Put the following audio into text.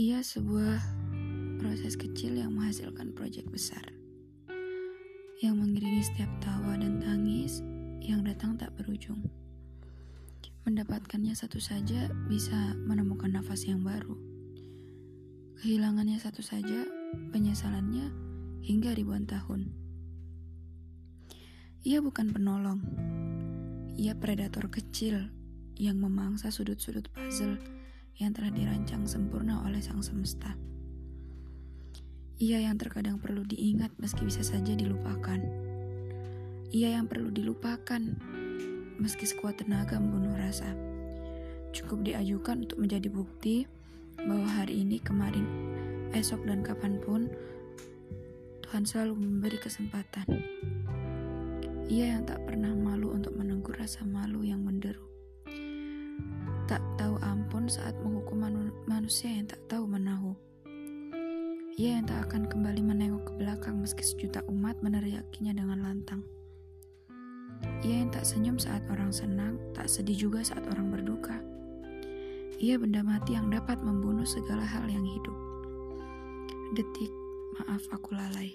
Ia sebuah proses kecil yang menghasilkan proyek besar. Yang mengiringi setiap tawa dan tangis yang datang tak berujung. Mendapatkannya satu saja bisa menemukan nafas yang baru. Kehilangannya satu saja, penyesalannya hingga ribuan tahun. Ia bukan penolong. Ia predator kecil yang memangsa sudut-sudut puzzle yang telah dirancang sempurna oleh sang semesta. Ia yang terkadang perlu diingat meski bisa saja dilupakan. Ia yang perlu dilupakan meski sekuat tenaga membunuh rasa. Cukup diajukan untuk menjadi bukti bahwa hari ini, kemarin, esok, dan kapan pun Tuhan selalu memberi kesempatan. Ia yang tak pernah malu untuk menegur rasa malu yang menderu. Saat menghukum manusia yang tak tahu menahu. Ia yang tak akan kembali menengok ke belakang meski sejuta umat meneriakinya dengan lantang. Ia yang tak senyum saat orang senang, tak sedih juga saat orang berduka. Ia benda mati yang dapat membunuh segala hal yang hidup. Detik, maaf aku lalai.